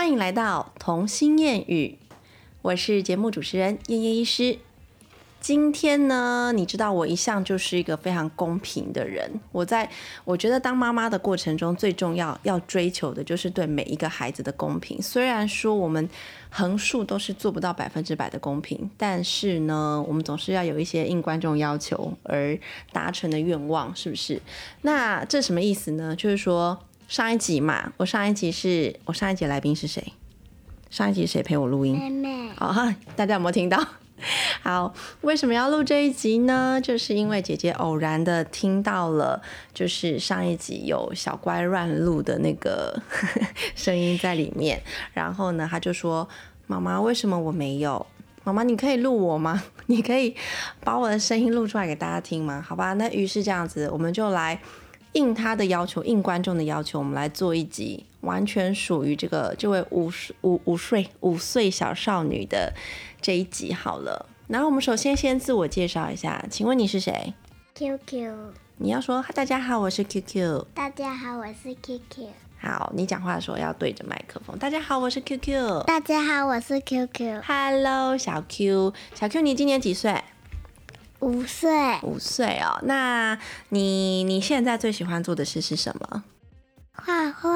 欢迎来到童心谚语，我是节目主持人燕燕医师。今天呢，你知道我一向就是一个非常公平的人。我在我觉得当妈妈的过程中，最重要要追求的就是对每一个孩子的公平。虽然说我们横竖都是做不到百分之百的公平，但是呢，我们总是要有一些应观众要求而达成的愿望，是不是？那这什么意思呢？就是说上一集嘛，我上一集是我上一集来宾是谁？上一集谁陪我录音？妹妹，好哈，大家有没有听到？好，为什么要录这一集呢？就是因为姐姐偶然的听到了，就是上一集有小乖乱录的那个 声音在里面，然后呢，她就说：“妈妈，为什么我没有？妈妈，你可以录我吗？你可以把我的声音录出来给大家听吗？好吧，那于是这样子，我们就来应他的要求，应观众的要求，我们来做一集完全属于这个这位五十五五岁五岁小少女的。”这一集好了，然后我们首先先自我介绍一下，请问你是谁？QQ。你要说大家好，我是 QQ。大家好，我是 QQ。好，你讲话的时候要对着麦克风。大家好，我是 QQ。大家好，我是 QQ。Hello，小 Q，小 Q，你今年几岁？五岁。五岁哦，那你你现在最喜欢做的事是什么？画画。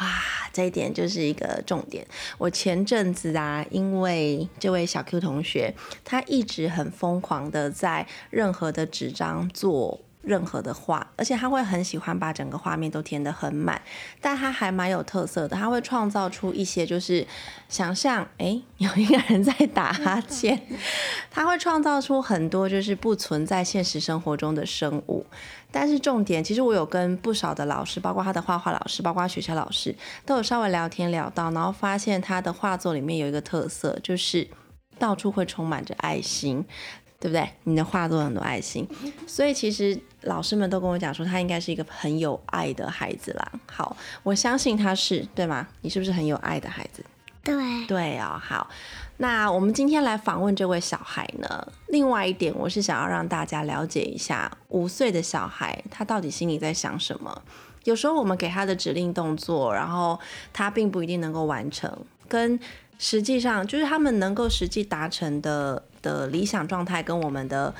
哇。这一点就是一个重点。我前阵子啊，因为这位小 Q 同学，他一直很疯狂的在任何的纸张做任何的画，而且他会很喜欢把整个画面都填得很满。但他还蛮有特色的，他会创造出一些就是想象，哎，有一个人在打哈欠，他会创造出很多就是不存在现实生活中的生物。但是重点，其实我有跟不少的老师，包括他的画画老师，包括学校老师，都有稍微聊天聊到，然后发现他的画作里面有一个特色，就是到处会充满着爱心，对不对？你的画作很多爱心，所以其实老师们都跟我讲说，他应该是一个很有爱的孩子啦。好，我相信他是，对吗？你是不是很有爱的孩子？对，对哦，好。那我们今天来访问这位小孩呢？另外一点，我是想要让大家了解一下五岁的小孩他到底心里在想什么。有时候我们给他的指令动作，然后他并不一定能够完成，跟实际上就是他们能够实际达成的的理想状态，跟我们的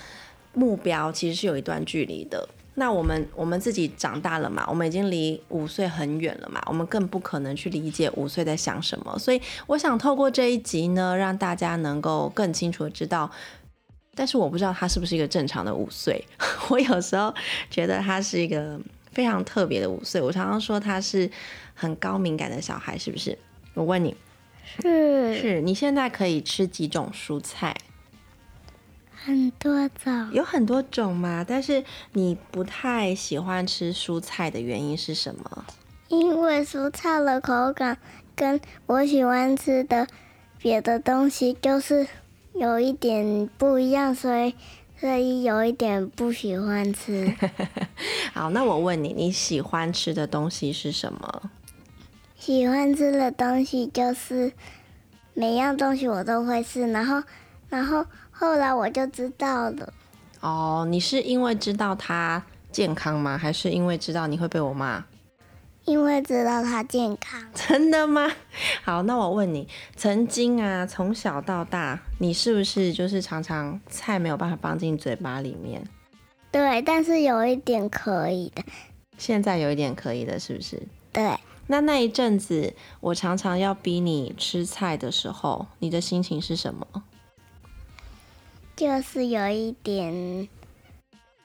目标其实是有一段距离的。那我们我们自己长大了嘛，我们已经离五岁很远了嘛，我们更不可能去理解五岁在想什么。所以我想透过这一集呢，让大家能够更清楚的知道。但是我不知道他是不是一个正常的五岁。我有时候觉得他是一个非常特别的五岁。我常常说他是很高敏感的小孩，是不是？我问你，是是。你现在可以吃几种蔬菜？很多种，有很多种嘛，但是你不太喜欢吃蔬菜的原因是什么？因为蔬菜的口感跟我喜欢吃的别的东西就是有一点不一样，所以所以有一点不喜欢吃。好，那我问你，你喜欢吃的东西是什么？喜欢吃的东西就是每样东西我都会吃，然后然后。后来我就知道了。哦，你是因为知道他健康吗？还是因为知道你会被我骂？因为知道他健康。真的吗？好，那我问你，曾经啊，从小到大，你是不是就是常常菜没有办法放进嘴巴里面？对，但是有一点可以的。现在有一点可以的，是不是？对。那那一阵子，我常常要逼你吃菜的时候，你的心情是什么？就是有一点，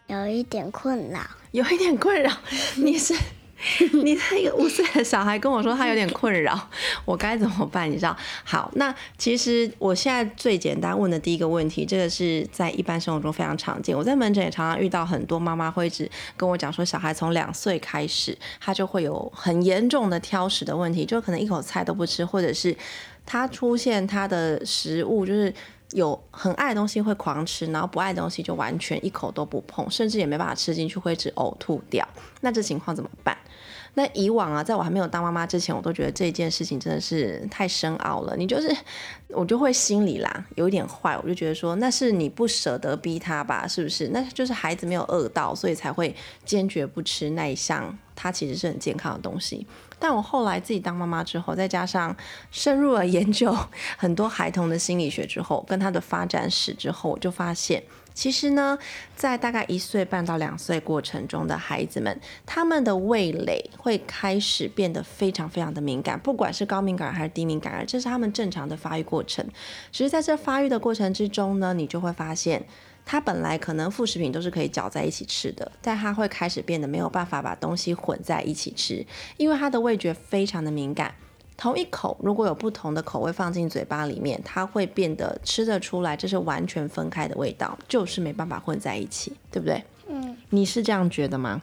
有一点困扰，有一点困扰。你是 你那个五岁的小孩跟我说他有点困扰，我该怎么办？你知道？好，那其实我现在最简单问的第一个问题，这个是在一般生活中非常常见。我在门诊也常常遇到很多妈妈会一直跟我讲说，小孩从两岁开始，他就会有很严重的挑食的问题，就可能一口菜都不吃，或者是他出现他的食物就是。有很爱的东西会狂吃，然后不爱的东西就完全一口都不碰，甚至也没办法吃进去，会只呕吐掉。那这情况怎么办？那以往啊，在我还没有当妈妈之前，我都觉得这件事情真的是太深奥了。你就是，我就会心里啦有一点坏，我就觉得说，那是你不舍得逼他吧？是不是？那就是孩子没有饿到，所以才会坚决不吃那一项它其实是很健康的东西。但我后来自己当妈妈之后，再加上深入了研究很多孩童的心理学之后，跟他的发展史之后，我就发现。其实呢，在大概一岁半到两岁过程中的孩子们，他们的味蕾会开始变得非常非常的敏感，不管是高敏感还是低敏感，这是他们正常的发育过程。只是在这发育的过程之中呢，你就会发现，他本来可能副食品都是可以搅在一起吃的，但他会开始变得没有办法把东西混在一起吃，因为他的味觉非常的敏感。同一口如果有不同的口味放进嘴巴里面，它会变得吃得出来，这是完全分开的味道，就是没办法混在一起，对不对？嗯，你是这样觉得吗？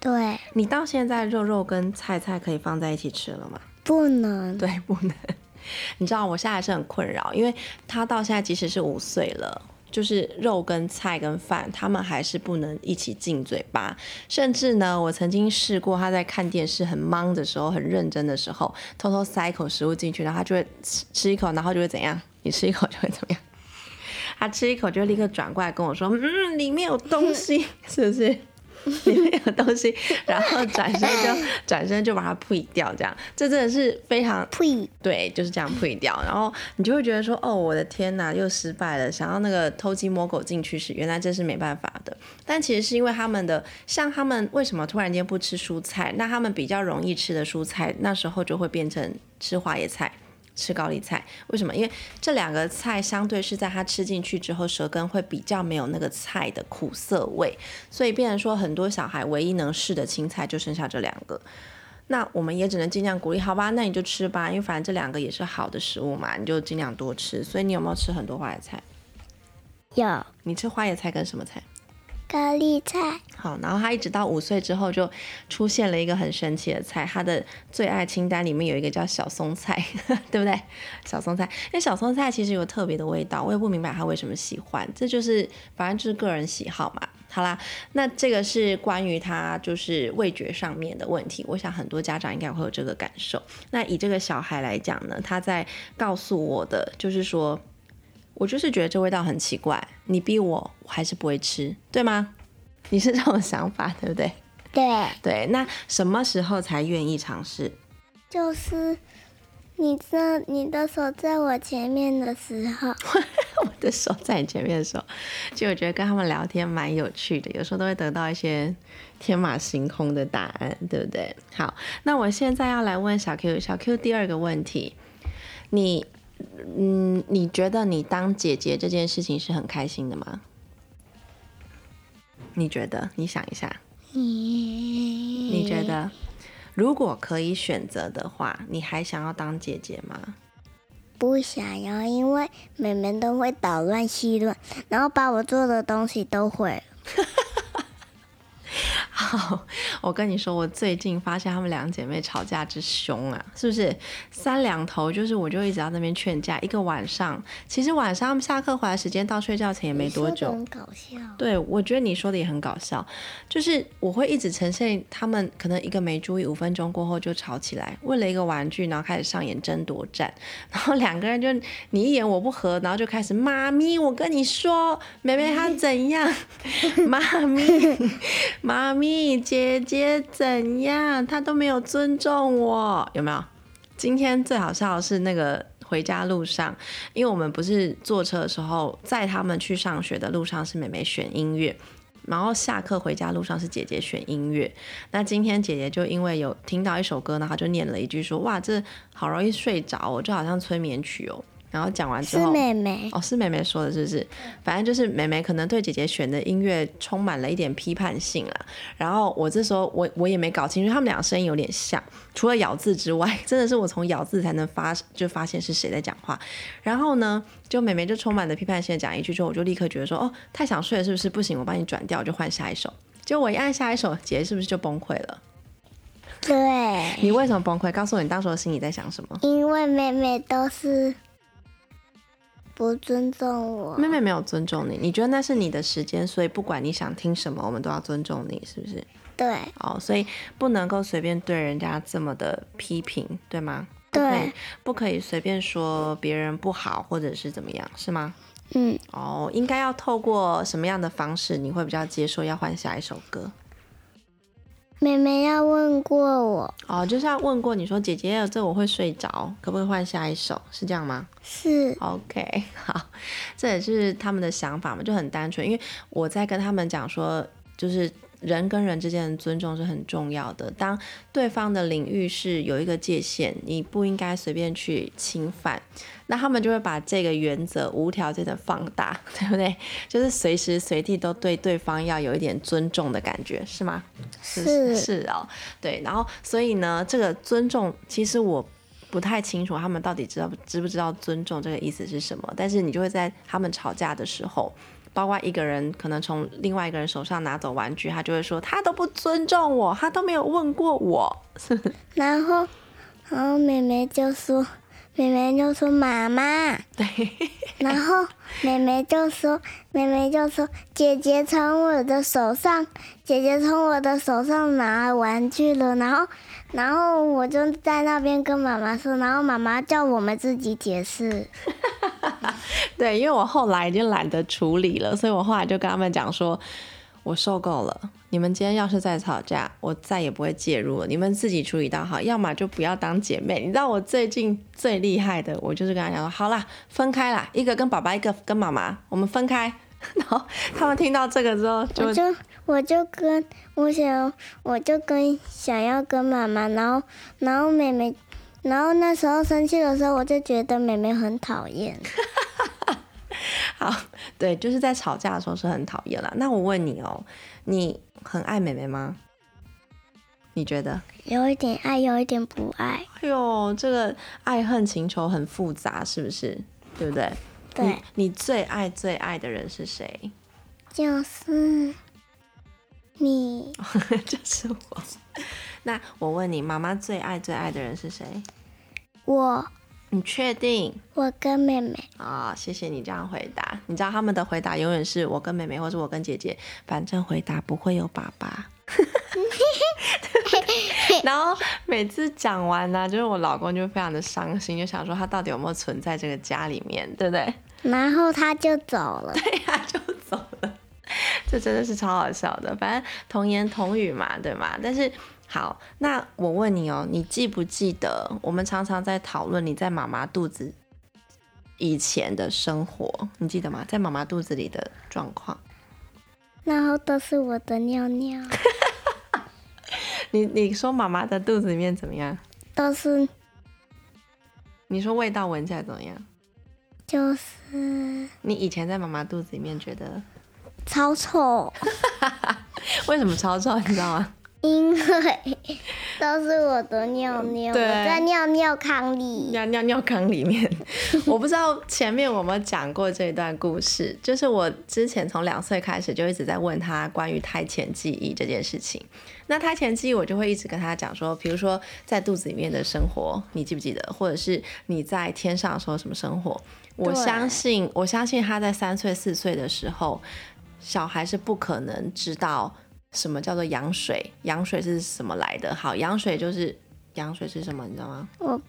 对，你到现在肉肉跟菜菜可以放在一起吃了吗？不能。对，不能。你知道我现在是很困扰，因为他到现在即使是五岁了。就是肉跟菜跟饭，他们还是不能一起进嘴巴。甚至呢，我曾经试过他在看电视很忙的时候、很认真的时候，偷偷塞一口食物进去，然后他就会吃吃一口，然后就会怎样？你吃一口就会怎么样？他吃一口就立刻转过来跟我说：“嗯，里面有东西，是不是？” 里面有东西，然后转身就 转身就把它呸掉，这样，这真的是非常呸，对，就是这样呸掉。然后你就会觉得说，哦，我的天哪，又失败了。想要那个偷鸡摸狗进去时，原来这是没办法的。但其实是因为他们的，像他们为什么突然间不吃蔬菜？那他们比较容易吃的蔬菜，那时候就会变成吃花椰菜。吃高丽菜，为什么？因为这两个菜相对是在它吃进去之后，舌根会比较没有那个菜的苦涩味，所以变成说很多小孩唯一能试的青菜就剩下这两个。那我们也只能尽量鼓励，好吧？那你就吃吧，因为反正这两个也是好的食物嘛，你就尽量多吃。所以你有没有吃很多花椰菜？有。你吃花椰菜跟什么菜？高丽菜，好，然后他一直到五岁之后就出现了一个很神奇的菜，他的最爱清单里面有一个叫小松菜，对不对？小松菜，因为小松菜其实有特别的味道，我也不明白他为什么喜欢，这就是反正就是个人喜好嘛。好啦，那这个是关于他就是味觉上面的问题，我想很多家长应该会有这个感受。那以这个小孩来讲呢，他在告诉我的就是说。我就是觉得这味道很奇怪，你逼我，我还是不会吃，对吗？你是这种想法，对不对？对对。那什么时候才愿意尝试？就是你这你的手在我前面的时候，我的手在你前面的时候，就我觉得跟他们聊天蛮有趣的，有时候都会得到一些天马行空的答案，对不对？好，那我现在要来问小 Q，小 Q 第二个问题，你。嗯，你觉得你当姐姐这件事情是很开心的吗？你觉得？你想一下，你觉得如果可以选择的话，你还想要当姐姐吗？不想要，因为妹妹都会捣乱戏乱，然后把我做的东西都毁。好，我跟你说，我最近发现她们两姐妹吵架之凶啊，是不是三两头？就是我就一直在那边劝架，一个晚上，其实晚上下课回来时间到睡觉前也没多久，很搞笑。对，我觉得你说的也很搞笑，就是我会一直呈现她们可能一个没注意，五分钟过后就吵起来，为了一个玩具，然后开始上演争夺战，然后两个人就你一言我不合，然后就开始妈咪，我跟你说，妹妹她怎样，妈咪，妈咪。你姐姐怎样？她都没有尊重我，有没有？今天最好笑的是那个回家路上，因为我们不是坐车的时候，在他们去上学的路上是妹妹选音乐，然后下课回家路上是姐姐选音乐。那今天姐姐就因为有听到一首歌呢，她就念了一句说：“哇，这好容易睡着哦，就好像催眠曲哦。”然后讲完之后，是妹妹哦，是妹妹说的，是不是？反正就是妹妹可能对姐姐选的音乐充满了一点批判性啦。然后我这时候我我也没搞清楚，他们俩声音有点像，除了咬字之外，真的是我从咬字才能发就发现是谁在讲话。然后呢，就妹妹就充满了批判性的讲一句之后，我就立刻觉得说，哦，太想睡了，是不是？不行，我帮你转掉，就换下一首。就我一按下一首，姐姐是不是就崩溃了？对。你为什么崩溃？告诉我你当时的心里在想什么？因为妹妹都是。不尊重我，妹妹没有尊重你。你觉得那是你的时间，所以不管你想听什么，我们都要尊重你，是不是？对。哦，所以不能够随便对人家这么的批评，对吗？对。不可以随便说别人不好，或者是怎么样，是吗？嗯。哦，应该要透过什么样的方式，你会比较接受要换下一首歌？妹妹要问过我，哦，就是要问过你说姐姐这我会睡着，可不可以换下一首？是这样吗？是 OK，好，这也是他们的想法嘛，就很单纯。因为我在跟他们讲说，就是人跟人之间的尊重是很重要的。当对方的领域是有一个界限，你不应该随便去侵犯，那他们就会把这个原则无条件的放大，对不对？就是随时随地都对对方要有一点尊重的感觉，是吗？是是哦，对。然后所以呢，这个尊重其实我。不太清楚他们到底知道知不知道尊重这个意思是什么，但是你就会在他们吵架的时候，包括一个人可能从另外一个人手上拿走玩具，他就会说他都不尊重我，他都没有问过我。然后，然后妹妹就说，妹妹就说妈妈，对，然后妹妹就说，妹妹就说姐姐从我的手上，姐姐从我的手上拿玩具了，然后。然后我就在那边跟妈妈说，然后妈妈叫我们自己解释。对，因为我后来已经懒得处理了，所以我后来就跟他们讲说，我受够了。你们今天要是再吵架，我再也不会介入了。你们自己处理到好，要么就不要当姐妹。你知道我最近最厉害的，我就是跟他讲说，好啦，分开啦，一个跟爸爸，一个跟妈妈，我们分开。然后他们听到这个之后，就就我就跟我想，我就跟想要跟妈妈，然后然后妹妹，然后那时候生气的时候，我就觉得妹妹很讨厌。好，对，就是在吵架的时候是很讨厌了。那我问你哦，你很爱妹妹吗？你觉得？有一点爱，有一点不爱。哎呦，这个爱恨情仇很复杂，是不是？对不对？对，你最爱最爱的人是谁？就是你，就是我。那我问你，妈妈最爱最爱的人是谁？我。你确定？我跟妹妹。啊，谢谢你这样回答。你知道他们的回答永远是我跟妹妹，或是我跟姐姐，反正回答不会有爸爸。然后每次讲完呢，就是我老公就非常的伤心，就想说他到底有没有存在这个家里面，对不对？然后他就走了。对呀，就走了。这真的是超好笑的。反正童言童语嘛，对吗？但是好，那我问你哦，你记不记得我们常常在讨论你在妈妈肚子以前的生活？你记得吗？在妈妈肚子里的状况？然后都是我的尿尿。你你说妈妈的肚子里面怎么样？都是。你说味道闻起来怎么样？就是。你以前在妈妈肚子里面觉得超臭。为什么超臭？你知道吗？因为都是我的尿尿，我在尿尿坑里，尿尿尿坑里面。我不知道前面我们讲过这段故事，就是我之前从两岁开始就一直在问他关于胎前记忆这件事情。那胎前记忆，我就会一直跟他讲说，比如说在肚子里面的生活，你记不记得？或者是你在天上的时候什么生活？我相信，我相信他在三岁四岁的时候，小孩是不可能知道。什么叫做羊水？羊水是什么来的？好，羊水就是羊水是什么？你知道吗？我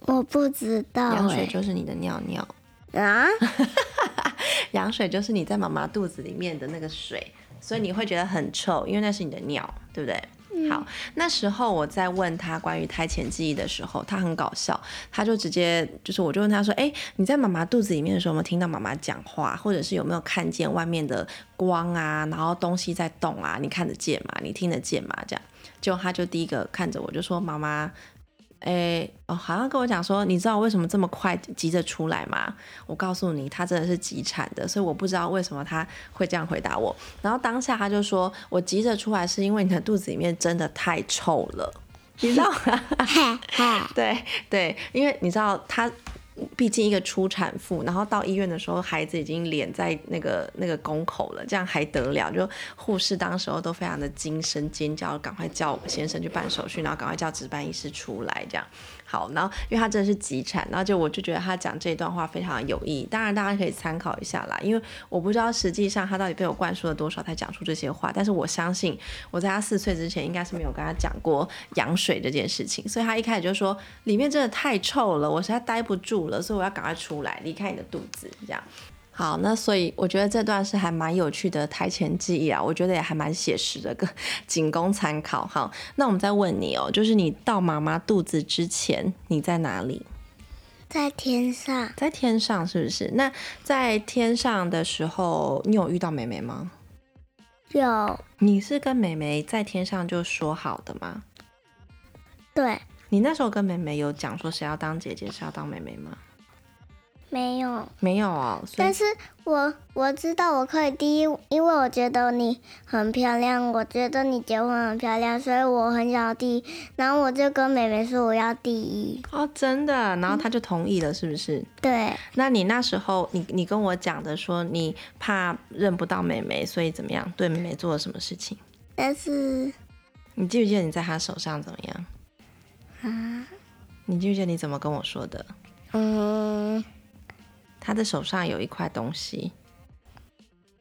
我不知道。羊水就是你的尿尿啊！羊水就是你在妈妈肚子里面的那个水，所以你会觉得很臭，因为那是你的尿，对不对？好，那时候我在问他关于胎前记忆的时候，他很搞笑，他就直接就是，我就问他说：“哎，你在妈妈肚子里面的时候，有没有听到妈妈讲话，或者是有没有看见外面的光啊，然后东西在动啊？你看得见吗？你听得见吗？”这样，就他就第一个看着我就说：“妈妈。”哎哦，好像跟我讲说，你知道我为什么这么快急着出来吗？我告诉你，他真的是急产的，所以我不知道为什么他会这样回答我。然后当下他就说，我急着出来是因为你的肚子里面真的太臭了，你知道吗？对对，因为你知道他。毕竟一个初产妇，然后到医院的时候，孩子已经脸在那个那个宫口了，这样还得了？就护士当时候都非常的惊声尖叫，赶快叫我先生去办手续，然后赶快叫值班医师出来，这样。好，然后因为他真的是急产，然后就我就觉得他讲这段话非常有意义，当然大家可以参考一下啦。因为我不知道实际上他到底被我灌输了多少才讲出这些话，但是我相信我在他四岁之前应该是没有跟他讲过羊水这件事情，所以他一开始就说里面真的太臭了，我实在待不住了，所以我要赶快出来离开你的肚子，这样。好，那所以我觉得这段是还蛮有趣的台前记忆啊，我觉得也还蛮写实的，个仅供参考。好，那我们再问你哦，就是你到妈妈肚子之前，你在哪里？在天上，在天上是不是？那在天上的时候，你有遇到妹妹吗？有。你是跟妹妹在天上就说好的吗？对。你那时候跟妹妹有讲说谁要当姐姐，谁要当妹妹吗？没有，没有哦。但是我我知道我可以第一，因为我觉得你很漂亮，我觉得你结婚很漂亮，所以我很想要第一。然后我就跟妹妹说我要第一。哦，真的？然后她就同意了，是不是？对。那你那时候，你你跟我讲的说你怕认不到妹妹，所以怎么样？对妹妹做了什么事情？但是，你记不记得你在她手上怎么样？啊？你记不记得你怎么跟我说的？嗯。他的手上有一块东西，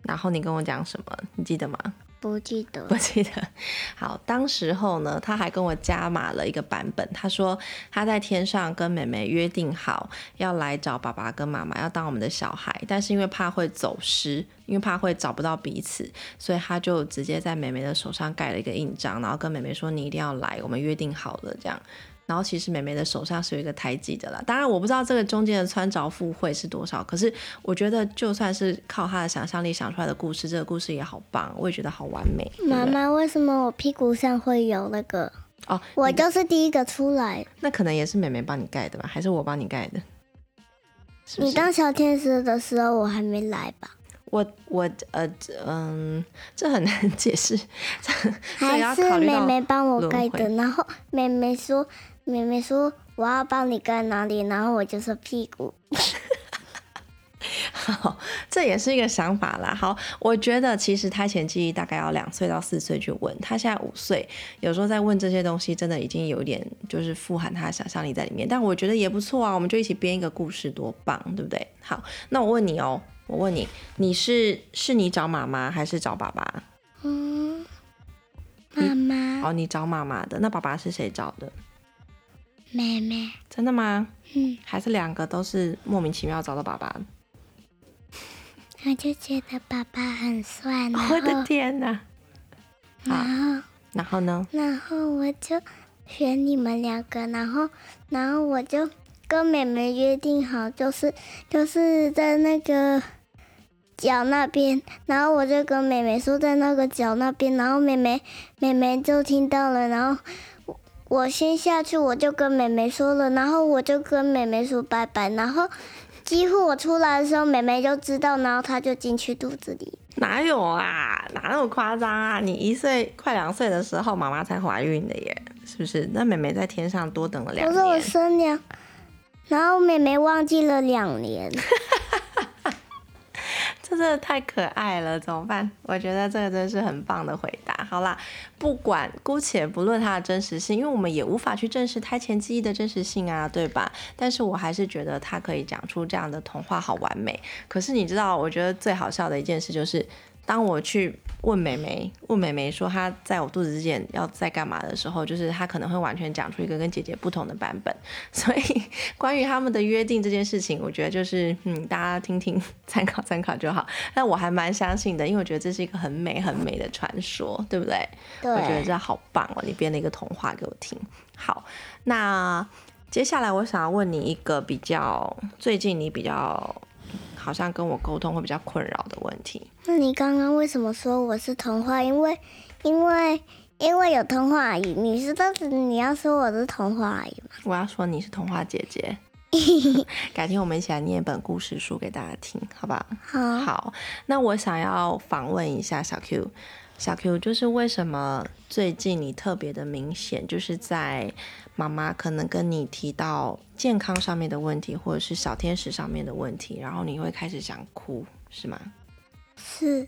然后你跟我讲什么？你记得吗？不记得，不记得。好，当时候呢，他还跟我加码了一个版本。他说他在天上跟妹妹约定好要来找爸爸跟妈妈，要当我们的小孩，但是因为怕会走失，因为怕会找不到彼此，所以他就直接在妹妹的手上盖了一个印章，然后跟妹妹说：“你一定要来，我们约定好了。”这样。然后其实美美的手上是有一个胎记的啦，当然我不知道这个中间的穿着附会是多少，可是我觉得就算是靠她的想象力想出来的故事，这个故事也好棒，我也觉得好完美。妈妈，为什么我屁股上会有那个？哦，我就是第一个出来。那可能也是美美帮你盖的吧，还是我帮你盖的？你当小天使的时候，我还没来吧？我我呃嗯，这很难解释，还是妹妹帮我盖的。然后妹妹说。妹妹说：“我要帮你盖哪里？”然后我就说：“屁股。”好，这也是一个想法啦。好，我觉得其实胎前记忆大概要两岁到四岁去问，他现在五岁，有时候在问这些东西，真的已经有点就是富含他的想象力在里面。但我觉得也不错啊，我们就一起编一个故事，多棒，对不对？好，那我问你哦，我问你，你是是你找妈妈还是找爸爸？嗯，妈妈。哦，你找妈妈的，那爸爸是谁找的？妹妹，真的吗？嗯，还是两个都是莫名其妙找到爸爸。我就觉得爸爸很帅。我的天哪！然后，然后呢？然后我就选你们两个，然后，然后我就跟妹妹约定好，就是就是在那个脚那边，然后我就跟妹妹说在那个脚那边，然后妹妹妹妹就听到了，然后。我先下去，我就跟妹妹说了，然后我就跟妹妹说拜拜，然后几乎我出来的时候，妹妹就知道，然后她就进去肚子里。哪有啊？哪那么夸张啊？你一岁快两岁的时候，妈妈才怀孕的耶，是不是？那妹妹在天上多等了两年。我说我生两，然后妹妹忘记了两年。这真的太可爱了，怎么办？我觉得这个真是很棒的回答。好啦，不管姑且不论它的真实性，因为我们也无法去证实胎前记忆的真实性啊，对吧？但是我还是觉得它可以讲出这样的童话，好完美。可是你知道，我觉得最好笑的一件事就是。当我去问美眉，问美眉说她在我肚子之前要在干嘛的时候，就是她可能会完全讲出一个跟姐姐不同的版本。所以关于他们的约定这件事情，我觉得就是嗯，大家听听参考参考就好。但我还蛮相信的，因为我觉得这是一个很美很美的传说，对不对？对。我觉得这好棒哦，你编了一个童话给我听。好，那接下来我想要问你一个比较最近你比较。好像跟我沟通会比较困扰的问题。那你刚刚为什么说我是童话？因为，因为，因为有童话阿姨。你是当时你要说我是童话阿姨吗？我要说你是童话姐姐。改天我们一起来念一本故事书给大家听，好不好？好。好，那我想要访问一下小 Q。小 Q，就是为什么最近你特别的明显，就是在妈妈可能跟你提到健康上面的问题，或者是小天使上面的问题，然后你会开始想哭，是吗？是。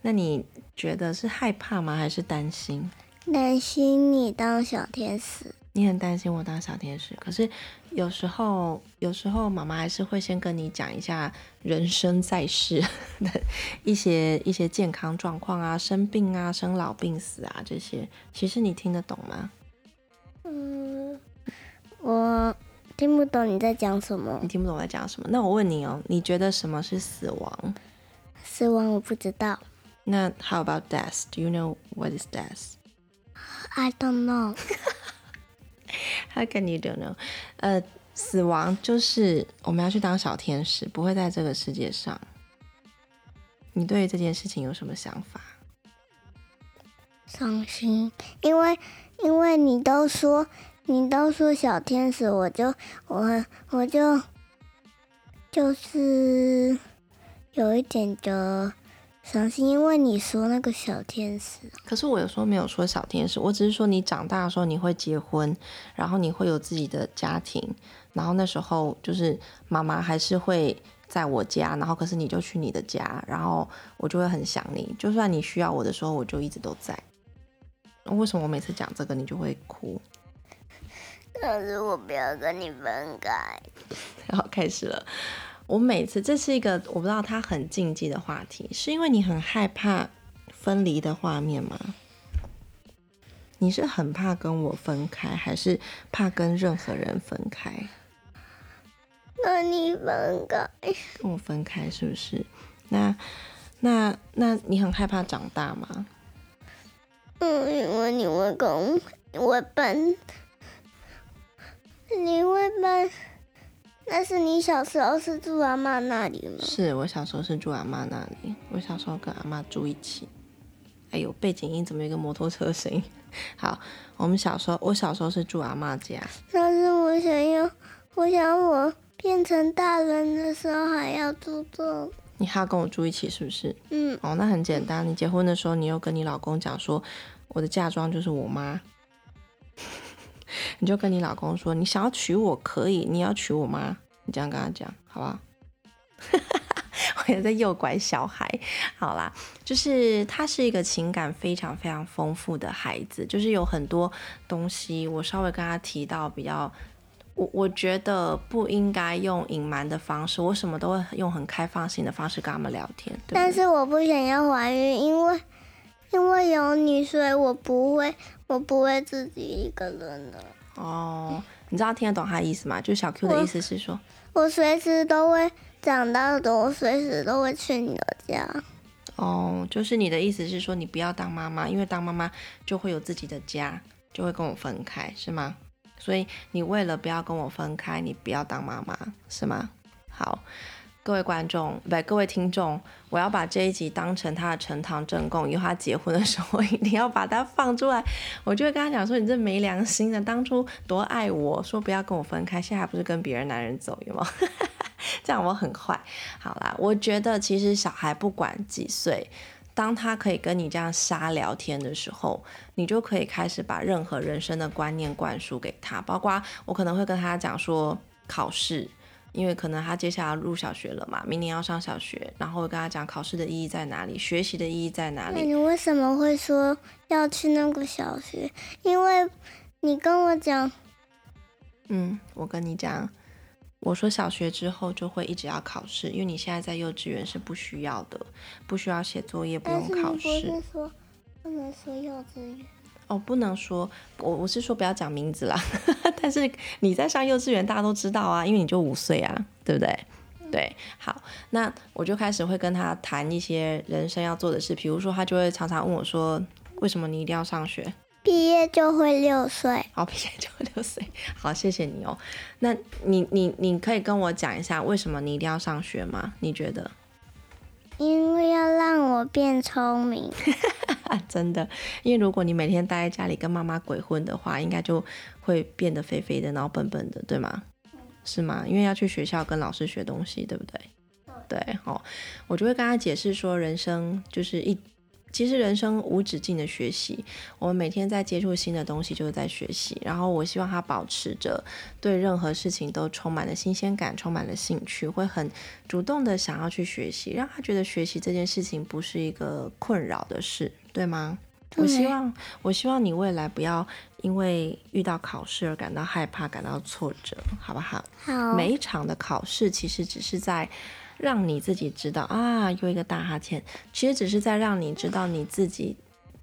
那你觉得是害怕吗？还是担心？担心你当小天使。你很担心我当小天使，可是有时候，有时候妈妈还是会先跟你讲一下人生在世的一些一些健康状况啊，生病啊，生老病死啊这些，其实你听得懂吗？嗯，我听不懂你在讲什么你。听不懂我在讲什么？那我问你哦，你觉得什么是死亡？死亡我不知道那 How about death? Do you know what is death?，I don't know。How can you don't know？呃，死亡就是我们要去当小天使，不会在这个世界上。你对于这件事情有什么想法？伤心，因为因为你都说你都说小天使，我就我我就就是有一点的伤心，因为你说那个小天使，可是我有时候没有说小天使，我只是说你长大的时候你会结婚，然后你会有自己的家庭，然后那时候就是妈妈还是会在我家，然后可是你就去你的家，然后我就会很想你，就算你需要我的时候，我就一直都在。为什么我每次讲这个你就会哭？可是我不要跟你分开。然后开始了。我每次这是一个我不知道它很禁忌的话题，是因为你很害怕分离的画面吗？你是很怕跟我分开，还是怕跟任何人分开？跟你分开，跟我分开是不是？那那那你很害怕长大吗？嗯，因为你会跟你会搬，你会搬。那是你小时候是住阿妈那里吗？是我小时候是住阿妈那里，我小时候跟阿妈住一起。哎呦，背景音怎么有一个摩托车声音？好，我们小时候，我小时候是住阿妈家。但是我想要，我想我变成大人的时候还要住这。你还要跟我住一起是不是？嗯，哦，那很简单。你结婚的时候，你又跟你老公讲说，我的嫁妆就是我妈，你就跟你老公说，你想要娶我可以，你要娶我妈，你这样跟他讲，好不好？我也在诱拐小孩。好啦，就是他是一个情感非常非常丰富的孩子，就是有很多东西，我稍微跟他提到比较。我我觉得不应该用隐瞒的方式，我什么都会用很开放性的方式跟他们聊天。对但是我不想要怀孕，因为因为有你，所以我不会，我不会自己一个人的。哦，你知道听得懂他的意思吗？就小 Q 的意思是说，我随时都会长大的，我随时都会去你的家。哦，就是你的意思是说，你不要当妈妈，因为当妈妈就会有自己的家，就会跟我分开，是吗？所以你为了不要跟我分开，你不要当妈妈，是吗？好，各位观众，不，各位听众，我要把这一集当成他的呈堂证供，以后他结婚的时候，我一定要把它放出来。我就会跟他讲说，你这没良心的，当初多爱我，说不要跟我分开，现在还不是跟别人男人走，有吗？这样我很坏。好啦，我觉得其实小孩不管几岁。当他可以跟你这样瞎聊天的时候，你就可以开始把任何人生的观念灌输给他，包括我可能会跟他讲说考试，因为可能他接下来入小学了嘛，明年要上小学，然后我跟他讲考试的意义在哪里，学习的意义在哪里。那你为什么会说要去那个小学？因为你跟我讲，嗯，我跟你讲，我说小学之后就会一直要考试，因为你现在在幼稚园是不需要的，不需要写作业，不用考试。是说不能说幼稚园？哦，不能说，我我是说不要讲名字啦。但是你在上幼稚园，大家都知道啊，因为你就五岁啊，对不对？对，好，那我就开始会跟他谈一些人生要做的事，比如说他就会常常问我说，为什么你一定要上学？毕业就会六岁。好，毕业就会六岁。好，谢谢你哦。那你你你可以跟我讲一下，为什么你一定要上学吗？你觉得？因为要让我变聪明，啊，真的，因为如果你每天待在家里跟妈妈鬼混的话，应该就会变得肥肥的，然后笨笨的，对吗？是吗？因为要去学校跟老师学东西，对不对？对，哦，我就会跟他解释说，人生就是一，其实人生无止境的学习，我们每天在接触新的东西，就是在学习。然后我希望他保持着对任何事情都充满了新鲜感，充满了兴趣，会很主动的想要去学习，让他觉得学习这件事情不是一个困扰的事，对吗？我希望，我希望你未来不要因为遇到考试而感到害怕、感到挫折，好不好？好，每一场的考试其实只是在让你自己知道啊，又一个大哈欠，其实只是在让你知道你自己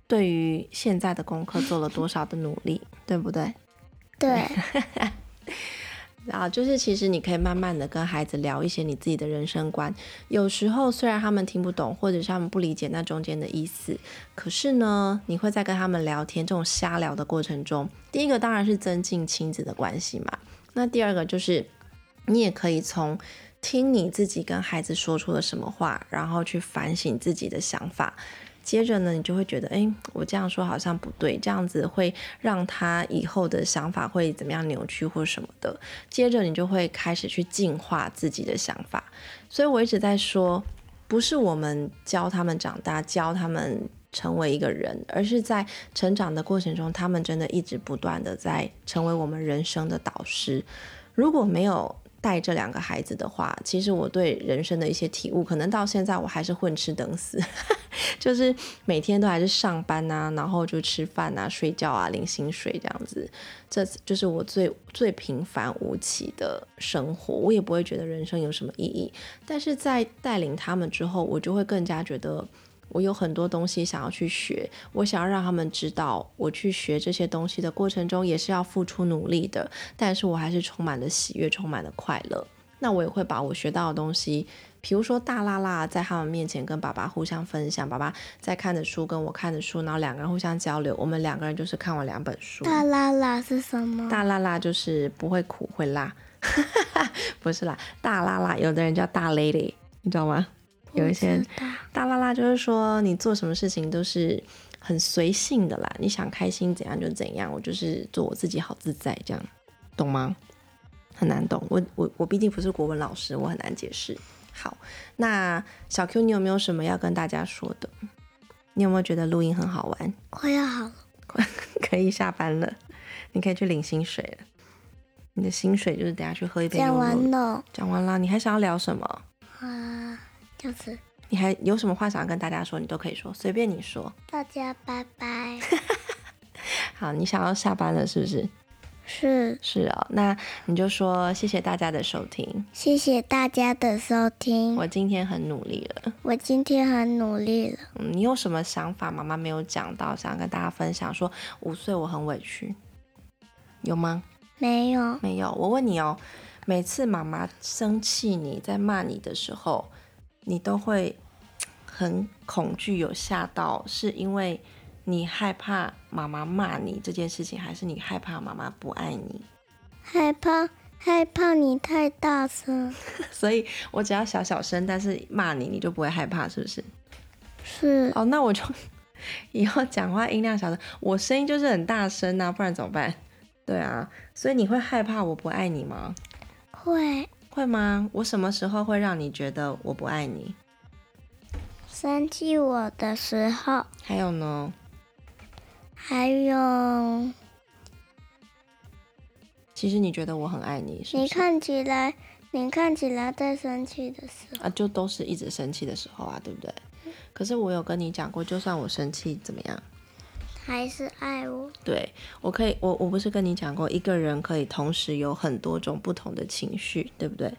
对于现在的功课做了多少的努力，对不对？对，啊，就是其实你可以慢慢的跟孩子聊一些你自己的人生观。有时候虽然他们听不懂，或者是他们不理解那中间的意思，可是呢，你会在跟他们聊天这种瞎聊的过程中，第一个当然是增进亲子的关系嘛。那第二个就是你也可以从听你自己跟孩子说出了什么话，然后去反省自己的想法。接着呢，你就会觉得，哎，我这样说好像不对，这样子会让他以后的想法会怎么样扭曲或什么的。接着你就会开始去净化自己的想法。所以我一直在说，不是我们教他们长大，教他们成为一个人，而是在成长的过程中，他们真的一直不断的在成为我们人生的导师。如果没有，带这两个孩子的话，其实我对人生的一些体悟，可能到现在我还是混吃等死，就是每天都还是上班啊，然后就吃饭啊、睡觉啊、领薪水这样子，这就是我最最平凡无奇的生活。我也不会觉得人生有什么意义，但是在带领他们之后，我就会更加觉得。我有很多东西想要去学，我想要让他们知道，我去学这些东西的过程中也是要付出努力的，但是我还是充满了喜悦，充满了快乐。那我也会把我学到的东西，比如说大拉拉，在他们面前跟爸爸互相分享，爸爸在看的书跟我看的书，然后两个人互相交流，我们两个人就是看完两本书。大拉拉是什么？大拉拉就是不会苦会辣，不是啦，大拉拉有的人叫大 lady，你知道吗？有一些大拉拉，就是说你做什么事情都是很随性的啦，你想开心怎样就怎样，我就是做我自己好自在这样，懂吗？很难懂，我我我毕竟不是国文老师，我很难解释。好，那小 Q，你有没有什么要跟大家说的？你有没有觉得录音很好玩？快要好了，可以下班了，你可以去领薪水了。你的薪水就是等下去喝一杯。讲完了，讲完了，你还想要聊什么？啊。就是，你还有什么话想要跟大家说？你都可以说，随便你说。大家拜拜。好，你想要下班了是不是？是是哦，那你就说谢谢大家的收听。谢谢大家的收听。我今天很努力了。我今天很努力了。嗯，你有什么想法？妈妈没有讲到，想要跟大家分享。说五岁我很委屈，有吗？没有，没有。我问你哦，每次妈妈生气你在骂你的时候。你都会很恐惧，有吓到，是因为你害怕妈妈骂你这件事情，还是你害怕妈妈不爱你？害怕，害怕你太大声。所以我只要小小声，但是骂你，你就不会害怕，是不是？是。哦，那我就 以后讲话音量小声，我声音就是很大声啊，不然怎么办？对啊，所以你会害怕我不爱你吗？会。会吗？我什么时候会让你觉得我不爱你？生气我的时候。还有呢？还有，其实你觉得我很爱你，是你看起来，你看起来在生气的时候啊，就都是一直生气的时候啊，对不对？可是我有跟你讲过，就算我生气怎么样？还是爱我。对，我可以，我我不是跟你讲过，一个人可以同时有很多种不同的情绪，对不对？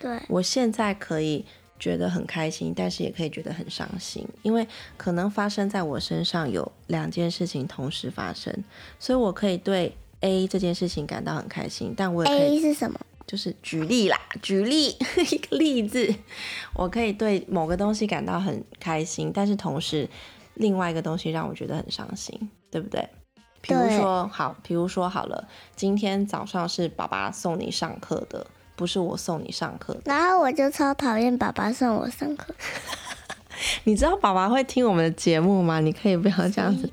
对。我现在可以觉得很开心，但是也可以觉得很伤心，因为可能发生在我身上有两件事情同时发生，所以我可以对 A 这件事情感到很开心，但我也可以 A 是什么？就是举例啦，举例 一个例子，我可以对某个东西感到很开心，但是同时。另外一个东西让我觉得很伤心，对不对？比如说，好，比如说好了，今天早上是爸爸送你上课的，不是我送你上课。然后我就超讨厌爸爸送我上课。你知道爸爸会听我们的节目吗？你可以不要这样子。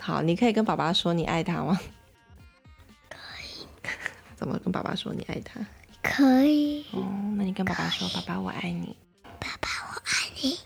好，你可以跟爸爸说你爱他吗？可以。怎么跟爸爸说你爱他？可以。哦，那你跟爸爸说，爸爸我爱你。爸爸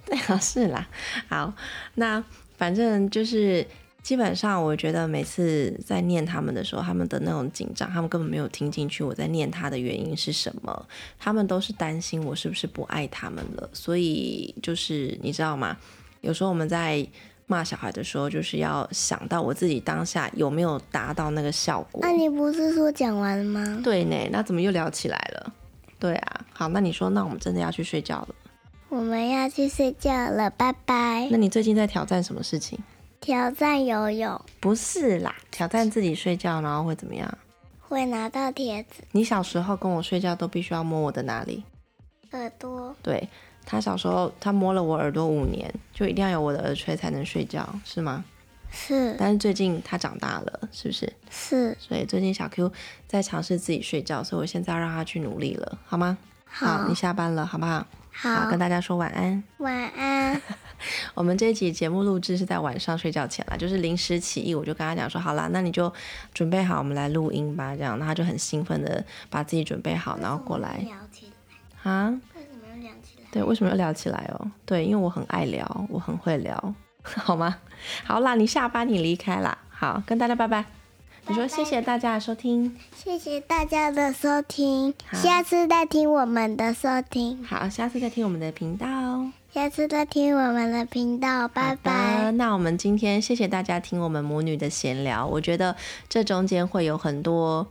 对啊，是啦。好，那。反正就是基本上，我觉得每次在念他们的时候，他们的那种紧张，他们根本没有听进去我在念他的原因是什么。他们都是担心我是不是不爱他们了。所以就是你知道吗？有时候我们在骂小孩的时候，就是要想到我自己当下有没有达到那个效果。那你不是说讲完了吗？对呢，那怎么又聊起来了？对啊，好，那你说，那我们真的要去睡觉了。我们要去睡觉了，拜拜。那你最近在挑战什么事情？挑战游泳？不是啦，挑战自己睡觉，然后会怎么样？会拿到贴纸。你小时候跟我睡觉都必须要摸我的哪里？耳朵。对他小时候，他摸了我耳朵五年，就一定要有我的耳垂才能睡觉，是吗？是。但是最近他长大了，是不是？是。所以最近小 Q 在尝试自己睡觉，所以我现在要让他去努力了，好吗？好。你下班了，好不好？好。跟大家说晚安。晚安。我们这一集节目录制是在晚上睡觉前了，就是临时起意，我就跟他讲说，好啦，那你就准备好，我们来录音吧。这样，那他就很兴奋的把自己准备好，然后过来。聊起来啊？为什么要聊起来对，为什么要聊起来哦？对，因为我很爱聊，我很会聊，好吗？好啦，你下班你离开啦，好，跟大家拜拜。你说谢谢大家的收听，谢谢大家的收听，下次再听我们的收听。好，下次再听我们的频道，下次再听我们的频道，拜拜。那我们今天谢谢大家听我们母女的闲聊，我觉得这中间会有很多。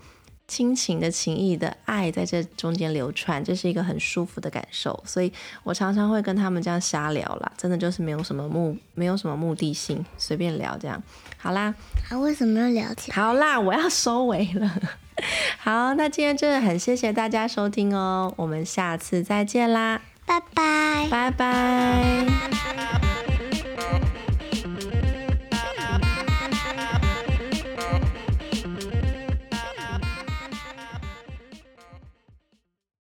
亲情的情谊的爱在这中间流传，这是一个很舒服的感受，所以我常常会跟他们这样瞎聊啦，真的就是没有什么目，没有什么目的性，随便聊这样。好啦，啊，为什么要聊起？好啦，我要收尾了。好，那今天真的很谢谢大家收听哦，我们下次再见啦，拜拜，拜拜。